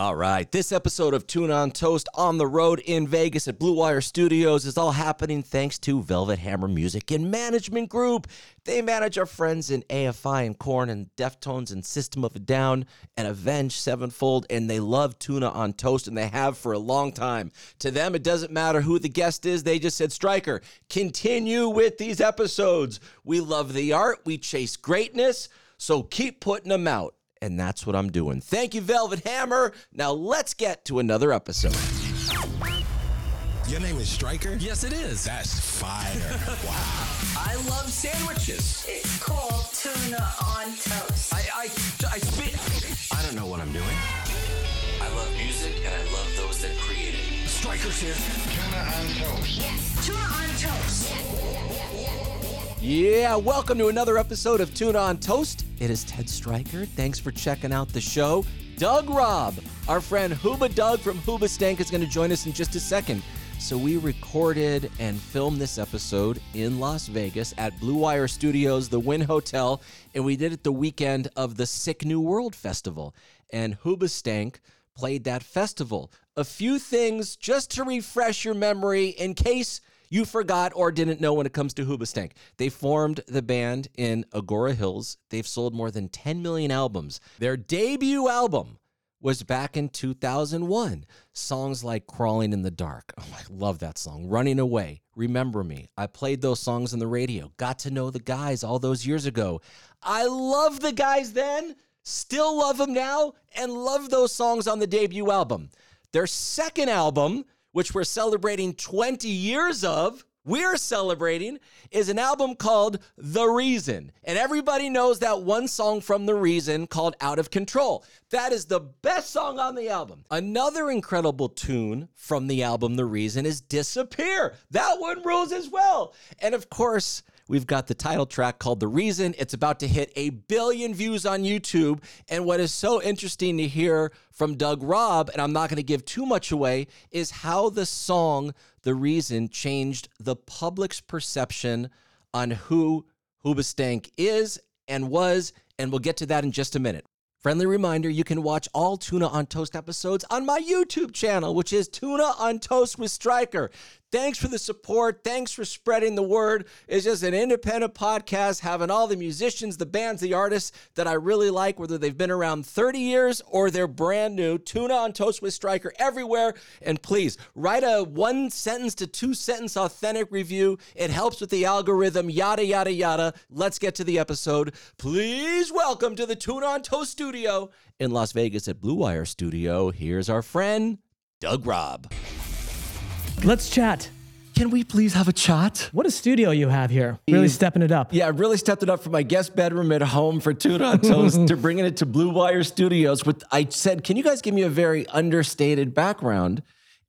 All right. This episode of Tuna on Toast on the road in Vegas at Blue Wire Studios is all happening thanks to Velvet Hammer Music and Management Group. They manage our friends in AFI and Korn and Deftones and System of a Down and Avenged Sevenfold, and they love Tuna on Toast, and they have for a long time. To them, it doesn't matter who the guest is. They just said, Stryker, continue with these episodes. We love the art, we chase greatness, so keep putting them out and that's what I'm doing. Thank you, Velvet Hammer. Now let's get to another episode. Your name is Stryker? Yes, it is. That's fire. wow. I love sandwiches. It's called tuna on toast. I, I, I spit. I don't know what I'm doing. I love music and I love those that create it. Stryker's here. Tuna on toast. Yes. Tuna on toast. Yeah, welcome to another episode of Tuna on Toast. It is Ted Stryker. Thanks for checking out the show. Doug Robb, our friend Huba Doug from Huba Hoobastank, is going to join us in just a second. So we recorded and filmed this episode in Las Vegas at Blue Wire Studios, the Wynn Hotel, and we did it the weekend of the Sick New World Festival. And Huba Hoobastank played that festival. A few things just to refresh your memory in case you forgot or didn't know when it comes to Hoobastank. They formed the band in Agoura Hills. They've sold more than 10 million albums. Their debut album was back in 2001. Songs like Crawling in the Dark. Oh, I love that song. Running Away. Remember Me. I played those songs on the radio. Got to know the guys all those years ago. I love the guys then, still love them now, and love those songs on the debut album. Their second album, which we're celebrating 20 years of, we're celebrating, is an album called The Reason. And everybody knows that one song from The Reason called Out of Control. That is the best song on the album. Another incredible tune from the album The Reason is Disappear. That one rules as well. And of course, We've got the title track called The Reason. It's about to hit a billion views on YouTube. And what is so interesting to hear from Doug Robb, and I'm not going to give too much away, is how the song The Reason changed the public's perception on who Hoobastank is and was. And we'll get to that in just a minute. Friendly reminder you can watch all Tuna on Toast episodes on my YouTube channel, which is Tuna on Toast with Stryker. Thanks for the support. Thanks for spreading the word. It's just an independent podcast having all the musicians, the bands, the artists that I really like, whether they've been around 30 years or they're brand new. Tuna on Toast with Stryker everywhere. And please write a one sentence to two sentence authentic review. It helps with the algorithm, yada, yada, yada. Let's get to the episode. Please welcome to the Tuna on Toast studio in Las Vegas at Blue Wire Studio. Here's our friend, Doug Robb. Let's chat. Can we please have a chat? What a studio you have here. Really Eve- stepping it up. Yeah, I really stepped it up from my guest bedroom at home for Tuna Toast to bringing it to Blue Wire Studios. With I said, can you guys give me a very understated background?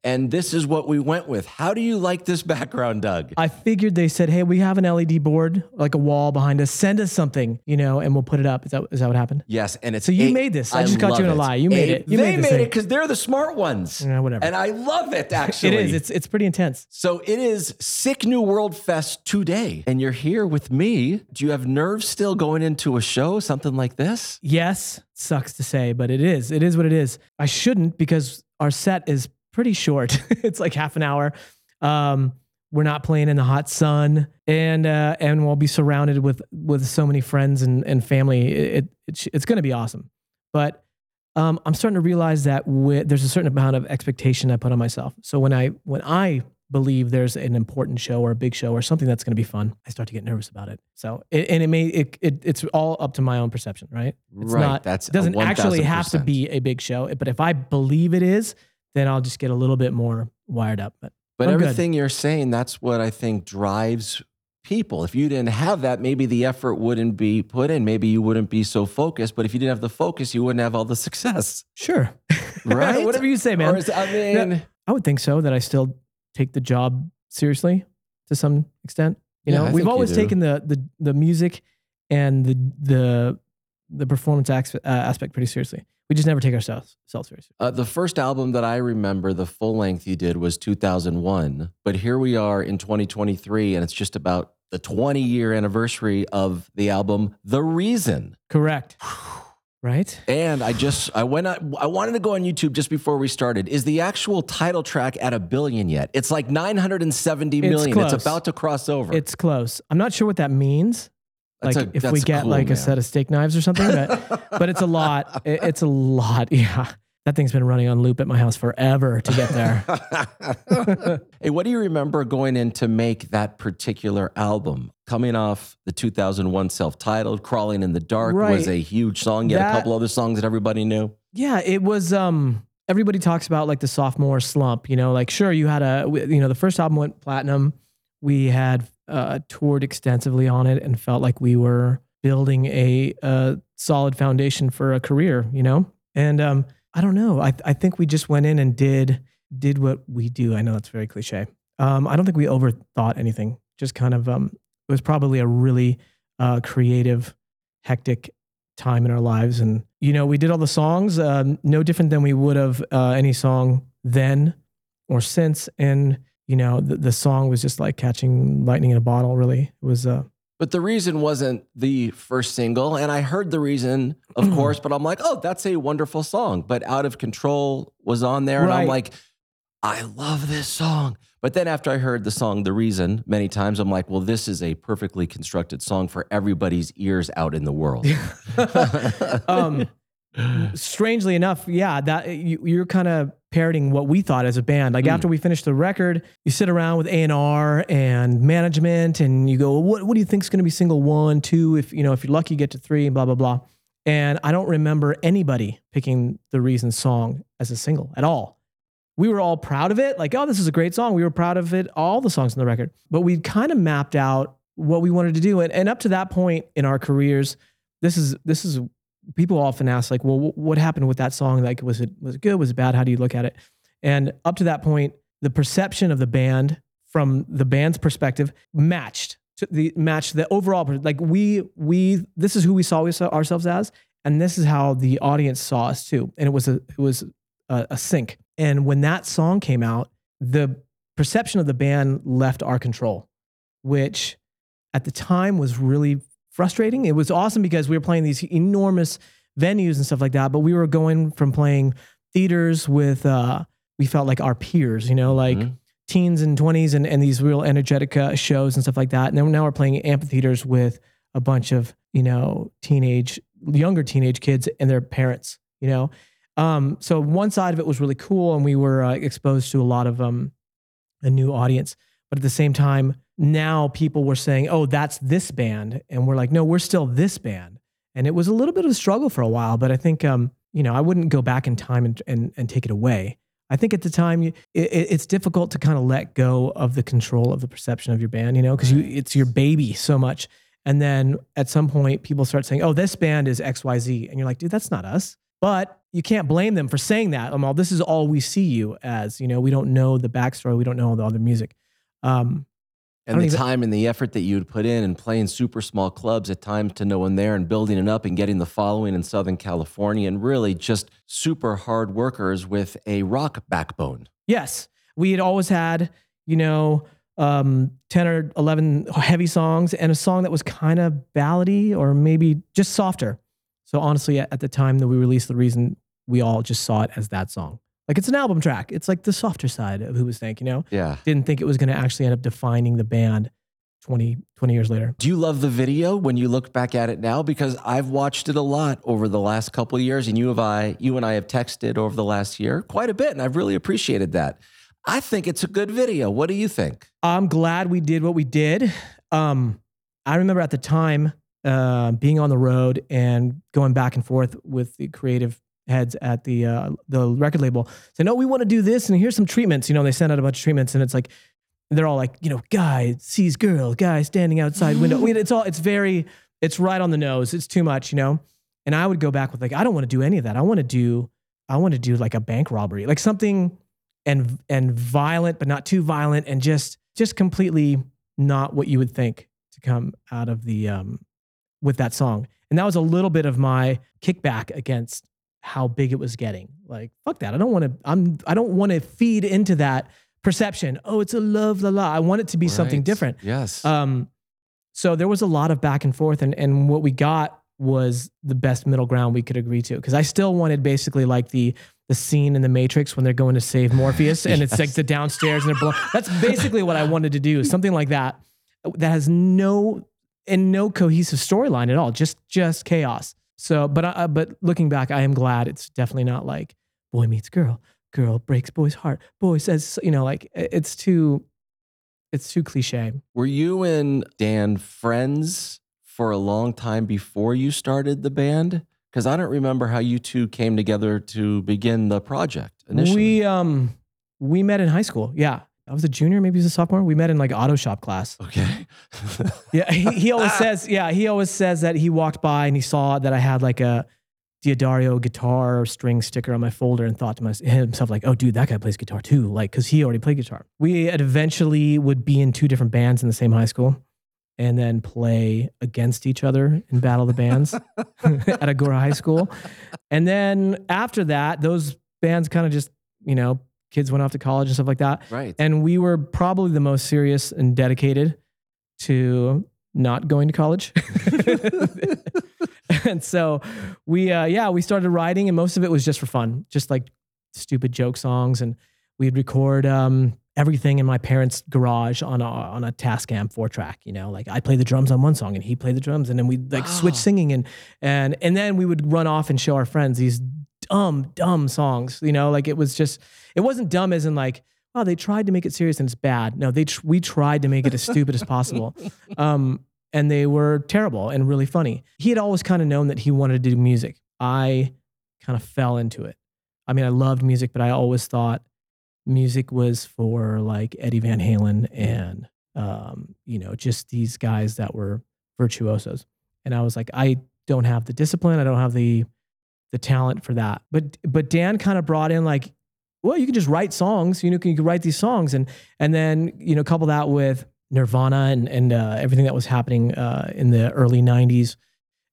And this is what we went with. How do you like this background, Doug? I figured they said, "Hey, we have an LED board, like a wall behind us. Send us something, you know, and we'll put it up." Is that is that what happened? Yes, and it's So you made this. I just caught love you in a lie. You made it. You they made made it because they're the smart ones. Yeah, whatever. And I love it. Actually, It is. It's it's pretty intense. So it is Sick New World Fest today, and you're here with me. Do you have nerves still going into a show, something like this? Yes, sucks to say, but it is. It is what it is. I shouldn't because our set is pretty short. it's like half an hour. Um, we're not playing in the hot sun, and uh, and we'll be surrounded with with so many friends and and family. It, it it's going to be awesome. But um, I'm starting to realize that with, there's a certain amount of expectation I put on myself. So when I when I believe there's an important show or a big show or something that's going to be fun, I start to get nervous about it. So it, and it may it, it it's all up to my own perception, right? It's Right, not that's doesn't actually have to be a big show, but if I believe it is, then I'll just get a little bit more wired up. But But I'm good. everything you're saying, that's what I think drives people. If you didn't have that, maybe the effort wouldn't be put in. Maybe you wouldn't be so focused. But if you didn't have the focus, you wouldn't have all the success. sure, Right? Whatever you say, man. Is, I mean, I would think so. That I still take the job seriously to some extent. You Yeah, know, I we've always taken the the the music and the the the performance uh, aspect pretty seriously. We just never take ourselves self seriously. uh, the first album that I remember, the full length you did was 2001. But here we are in 2023, and it's just about the 20 year anniversary of the album The Reason. Correct. right? And I just I went on, I wanted to go on YouTube just before we started. Is the actual title track at a billion yet? It's like nine hundred and seventy million. It's close. It's about to cross over. It's close. I'm not sure what that means. That's like a- if we get cool, like man. a set of steak knives or something, but but it's a lot. It- It's a lot. Yeah. That thing's been running on loop at my house forever to get there. hey, what do you remember going in to make that particular album? Coming off the 2001 self-titled, "Crawling in the Dark" was a huge song. You had a couple other songs that everybody knew. Yeah, it was. Um, everybody talks about like the sophomore slump. You know, like sure you had a, you know, the first album went platinum. We had uh, toured extensively on it and felt like we were building a, a solid foundation for a career. You know, and um, I don't know. I I think we just went in and did did what we do. I know that's very cliche. Um, I don't think we overthought anything. Just kind of um, it was probably a really uh, creative, hectic time in our lives and you know we did all the songs um, no different than we would have uh, any song then or since and you know the, the song was just like catching lightning in a bottle really it was uh But the reason wasn't the first single. And I heard the reason, of course, but I'm like, oh, that's a wonderful song. But Out of Control was on there. And I'm like, I love this song. But then after I heard the song The Reason many times, I'm like, well, this is a perfectly constructed song for everybody's ears out in the world. um strangely enough yeah that you, you're kind of parroting what we thought as a band. Like Mm. after we finished the record you sit around with a&r and management and you go what, what do you think is going to be single one two? If you know if you're lucky you get to three blah blah blah. And i don't remember anybody picking the reason song as a single at all. We were all proud of it. Like oh this is a great song. We were proud of it all the songs on the record. But we kind of mapped out what we wanted to do. And, and up to that point in our careers this is this is people often ask like well wh- what happened with that song? Like was it was it good? Was it bad? How do you look at it? And up to that point the perception of the band from the band's perspective matched to the matched the overall like we we this is who we saw we saw ourselves as and this is how the audience saw us too. And it was a it was a, a sync. And when that song came out the perception of the band left our control which at the time was really frustrating. It was awesome because we were playing these enormous venues and stuff like that, but we were going from playing theaters with uh we felt like our peers, you know, like Mhm. teens and 20s and, and these real energetic uh, shows and stuff like that. And then now we're playing amphitheaters with a bunch of, you know, teenage, younger teenage kids and their parents, you know. Um, so one side of it was really cool and we were uh, exposed to a lot of um, a new audience. But at the same time, now people were saying, oh, that's this band. And we're like, no, we're still this band. And it was a little bit of a struggle for a while, but I think, um, you know, I wouldn't go back in time and, and, and take it away. I think at the time, it, it- it's difficult to kind of let go of the control of the perception of your band, you know, because you it's your baby so much. And then at some point, people start saying, oh, this band is XYZ. And you're like, dude, that's not us. But you can't blame them for saying that. Um, all this is all we see you as. You know, we don't know the backstory. We don't know all the other music. Um, And the even- time and the effort that you would put in and playing super small clubs at times to no one there and building it up and getting the following in Southern California and really just super hard workers with a rock backbone. Yes, we had always had, you know, um, 10 or 11 heavy songs and a song that was kind of ballady or maybe just softer. So honestly, at, at the time that we released The Reason, we all just saw it as that song. Like it's an album track. It's like the softer side of Hoobastank, you know? Yeah. Didn't think it was going to actually end up defining the band 20, 20 years later. Do you love the video when you look back at it now? Because I've watched it a lot over the last couple of years, and you have I, you and I have texted over the last year quite a bit, and I've really appreciated that. I think it's a good video. What do you think? I'm glad we did what we did. Um, I remember at the time uh, being on the road and going back and forth with the creative heads at the uh, the record label say, "No, we want to do this, and here's some treatments." You know, they send out a bunch of treatments, and it's like they're all like, you know, guy sees girl, guy standing outside window. I mean, it's all it's very it's right on the nose. It's too much, you know. And I would go back with like, I don't want to do any of that. I want to do I want to do like a bank robbery, like something and and violent, but not too violent, and just just completely not what you would think to come out of the um with that song. And that was a little bit of my kickback against how big it was getting. Like, fuck that. I don't want to I'm I don't want to feed into that perception. Oh, it's a love la la. I want it to be something different. Yes. Um, so there was a lot of back and forth, and and what we got was the best middle ground we could agree to because I still wanted basically like the the scene in the Matrix when they're going to save Morpheus and it's like the downstairs and they're. That's basically what I wanted to do, something like that that has no and no cohesive storyline at all, just just chaos. So, but uh, but looking back, I am glad it's definitely not like boy meets girl, girl breaks boy's heart, boy says you know like it's too it's too cliche. Were you and Dan friends for a long time before you started the band? Because I don't remember how you two came together to begin the project initially. We um we met in high school. Yeah. I was a junior, maybe he was a sophomore. We met in like auto shop class. okay. Yeah, he, he always says, yeah, he always says that he walked by and he saw that I had like a D'Addario guitar string sticker on my folder and thought to myself, himself like, oh, dude, that guy plays guitar too, like because he already played guitar. We eventually would be in two different bands in the same high school, and then play against each other in battle of the bands at Agoura High School, and then after that, those bands kind of just you know kids went off to college and stuff like that. right. And we were probably the most serious and dedicated to not going to college. and so we, uh, yeah, we started writing, and most of it was just for fun, just like stupid joke songs. And we'd record um, everything in my parents' garage on a, on a Tascam four track. You know, like I play the drums on one song, and he played the drums, and then we'd like switch singing, and and and then we would run off and show our friends these dumb, dumb songs. You know, like it was just, it wasn't dumb as in like, oh, they tried to make it serious and it's bad. No, they tr- we tried to make it as stupid as possible, um, and they were terrible and really funny. He had always kind of known that he wanted to do music. I kind of fell into it. I mean, I loved music, but I always thought music was for like Eddie Van Halen and um, you know just these guys that were virtuosos. And I was like, I don't have the discipline. I don't have the the talent for that. But but Dan kind of brought in like, well, you can just write songs. You know, you can write these songs, and and then you know couple that with Nirvana and and uh, everything that was happening uh, in the early '90s.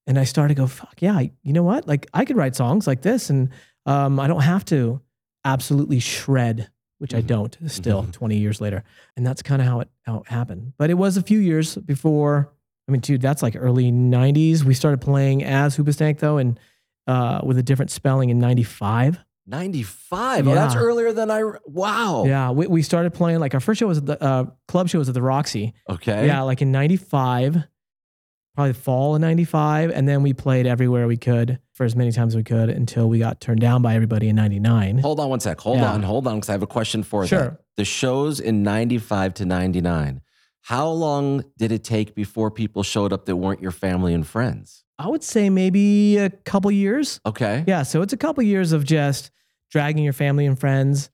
And I started to go, fuck yeah, you know what? Like I could write songs like this, and um, I don't have to absolutely shred, which I Mhm. don't still Mhm. 20 years later. And that's kind of how it how it happened. But it was a few years before. I mean, dude, that's like early '90s. We started playing as Hoobastank though, and uh, with a different spelling in '95. 95. Oh, that's earlier than I. Wow. Yeah, we, we started playing like our first show was at the uh, club show was at the Roxy. Okay. Yeah, like in '95, probably fall of '95, and then we played everywhere we could for as many times as we could until we got turned down by everybody in '99. Hold on one sec. Hold Yeah. on. Hold on. Because I have a question for Sure. that. The shows in 95 to 99. How long did it take before people showed up that weren't your family and friends? I would say maybe a couple years. Okay. Yeah, so it's a couple years of just dragging your family and friends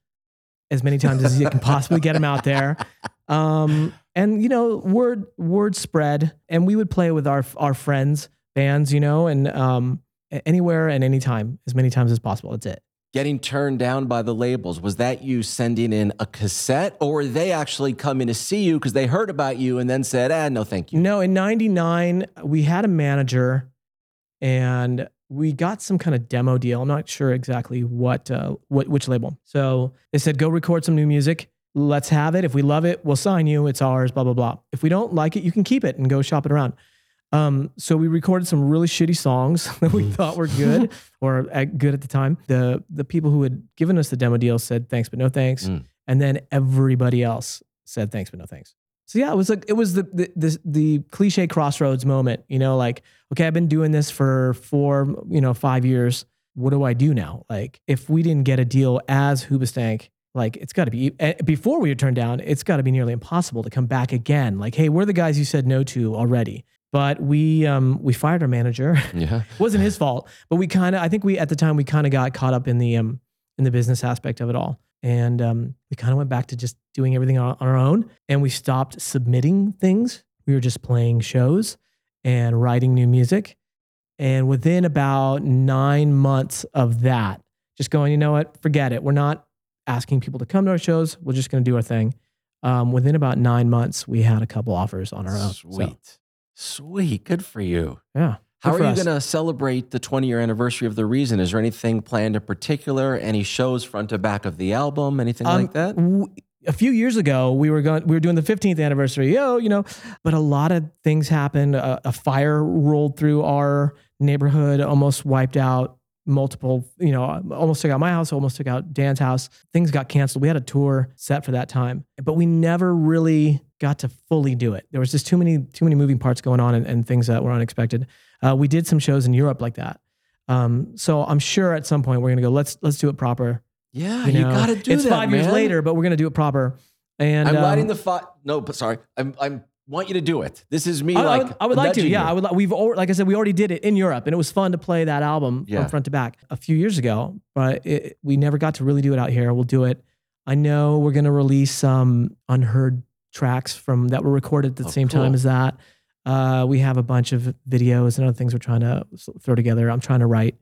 as many times as you can possibly get them out there. Um, and you know, word word spread, and we would play with our our friends, bands, you know, and um, anywhere and anytime, as many times as possible. That's it. Getting turned down by the labels. Was that you sending in a cassette or were they actually coming to see you because they heard about you and then said, ah, no, thank you? No, in '99, we had a manager, and we got some kind of demo deal. I'm not sure exactly what, uh, what which label. So they said, "Go record some new music. Let's have it. If we love it, we'll sign you. It's ours." Blah blah blah. If we don't like it, you can keep it and go shop it around. Um, so we recorded some really shitty songs that we thought were good or uh, good at the time. The the people who had given us the demo deal said thanks but no thanks, Mm. and then everybody else said thanks but no thanks. So yeah, it was like it was the the the, the cliche crossroads moment. You know, like okay, I've been doing this for four, you know, five years. What do I do now? Like if we didn't get a deal as Hoobastank, like it's got to be eh, before we were turned down. It's got to be nearly impossible to come back again. Like hey, we're the guys you said no to already. But we um we fired our manager. Yeah. it wasn't his fault, but we kind of I think we at the time we kind of got caught up in the um in the business aspect of it all. And um, we kind of went back to just doing everything on, on our own and we stopped submitting things. We were just playing shows and writing new music. And within about nine months of that, just going, you know what, forget it. We're not asking people to come to our shows. We're just going to do our thing. Um, within about nine months, we had a couple offers on our own. So, Sweet. Good for you. yeah. How are you us. going to celebrate the 20 year anniversary of The Reason? Is there anything planned in particular? Any shows front to back of the album? Anything Um, like that? w- a few years ago, we were going, we were doing the 15th anniversary. Yo, you know, but a lot of things happened. A, a fire rolled through our neighborhood almost wiped out multiple, you know, almost took out my house, almost took out Dan's house. Things got canceled. We had a tour set for that time, but we never really got to fully do it. There was just too many, too many moving parts going on and, and things that were unexpected. Uh, we did some shows in Europe like that. Um, so I'm sure at some point we're gonna go. Let's let's do it proper. Yeah, You, you, gotta do it's that. five years later, but we're gonna do it proper. And I'm um, lighting the fire. No, but sorry. I'm. I'm. Want you to do it. This is me. I, I like would, I would like to. Yeah, you. I would. li- We've like I said, we already did it in Europe, and it was fun to play that album Yeah. from front to back a few years ago. But it, we never got to really do it out here. We'll do it. I know we're gonna release some unheard tracks from that were recorded at the Oh, same cool. time as that. Uh, we have a bunch of videos and other things we're trying to throw together. I'm trying to write.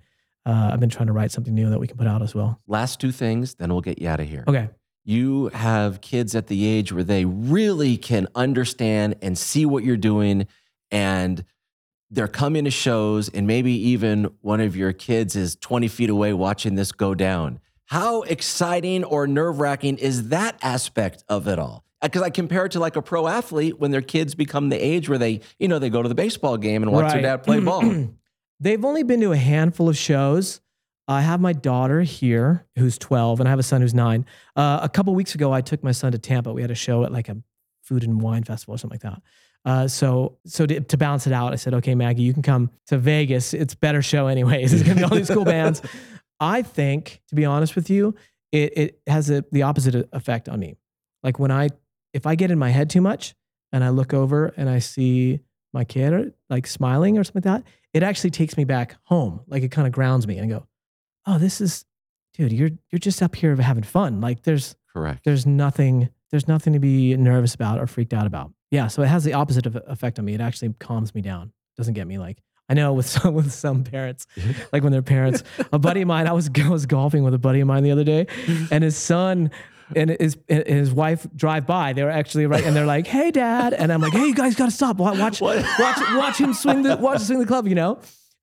Uh, I've been trying to write something new that we can put out as well. Last two things, then we'll get you out of here. Okay. You have kids at the age where they really can understand and see what you're doing, and they're coming to shows, and maybe even one of your kids is 20 feet away watching this go down. How exciting or nerve wracking is that aspect of it all? Because I compare it to like a pro athlete when their kids become the age where they, you know, they go to the baseball game and watch their dad play ball. They've only been to a handful of shows. I have my daughter here who's 12 and I have a son who's nine. Uh, a couple weeks ago, I took my son to Tampa. We had a show at like a food and wine festival or something like that. Uh, so so to, to balance it out, I said, okay, Maggie, you can come to Vegas. It's a better show anyways. It's gonna be all these cool bands. I think, to be honest with you, it, it has a, the opposite effect on me. Like when I, if I get in my head too much and I look over and I see my kid like smiling or something like that, it actually takes me back home. Like it kind of grounds me and I go, oh, this is, dude, you're you're just up here having fun. Like there's Correct. there's nothing there's nothing to be nervous about or freaked out about. Yeah, so it has the opposite of effect on me. It actually calms me down. Doesn't get me like I know with some with some parents, like when their parents. A buddy of mine, I was I was golfing with a buddy of mine the other day, and his son and his and his wife drive by. They were actually right, and they're like, "Hey, dad," and I'm like, "Hey, you guys got to stop. Wa- Watch watch watch him swing the watch him swing the club," you know,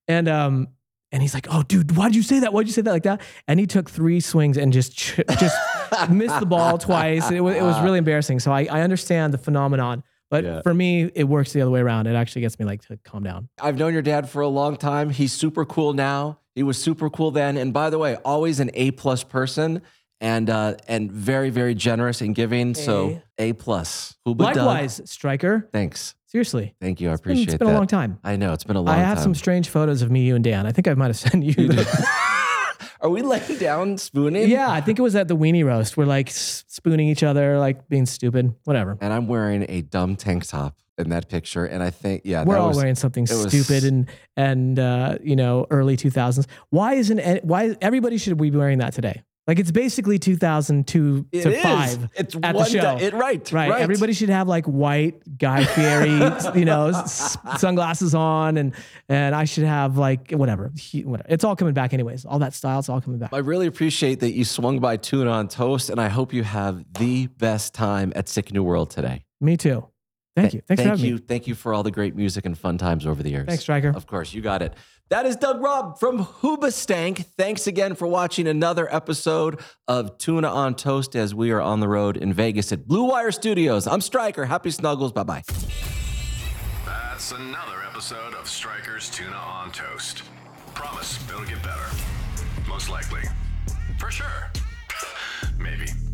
and um. And he's like, "Oh, dude, why'd you say that? Why'd you say that like that?" And he took three swings and just ch- just missed the ball twice. It was, it was really embarrassing. So I, I understand the phenomenon, but Yeah. for me, it works the other way around. It actually gets me like to calm down. I've known your dad for a long time. He's super cool now. He was super cool then. And by the way, always an A plus person and uh, and very, very generous and giving. So A plus. Doug, Likewise, Stryker. Thanks. Seriously, Thank you. I appreciate it's been that. a long time. I know it's been a long time. I have time. some strange photos of me, you, and Dan. I think I might have sent you. the- Are we laying down spooning? yeah, I think it was at the weenie roast. We're like spooning each other, like being stupid, whatever. And I'm wearing a dumb tank top in that picture. And I think, yeah, We're that all was, wearing something it was- stupid and and uh, you know early two thousands. Why isn't why everybody should be wearing that today? Like it's basically two thousand two It to is. five It's at one the show. di- it, right, Right. right. Everybody should have like white Guy Fieri, you know, s- sunglasses on, and and I should have like whatever. He, whatever. It's all coming back anyways. All that style, it's all coming back. I really appreciate that you swung by Tuna on Toast. And I hope you have the best time at Sick New World today. Me too. Thank you. Thanks for Thank having you. me. Thank you for all the great music and fun times over the years. Thanks, Stryker. Of course, you got it. That is Doug Robb from Hoobastank. Thanks again for watching another episode of Tuna on Toast as we are on the road in Vegas at Blue Wire Studios. I'm Stryker. Happy snuggles. Bye bye. That's another episode of Strykers Tuna on Toast. Promise it'll get better. Most likely. For sure.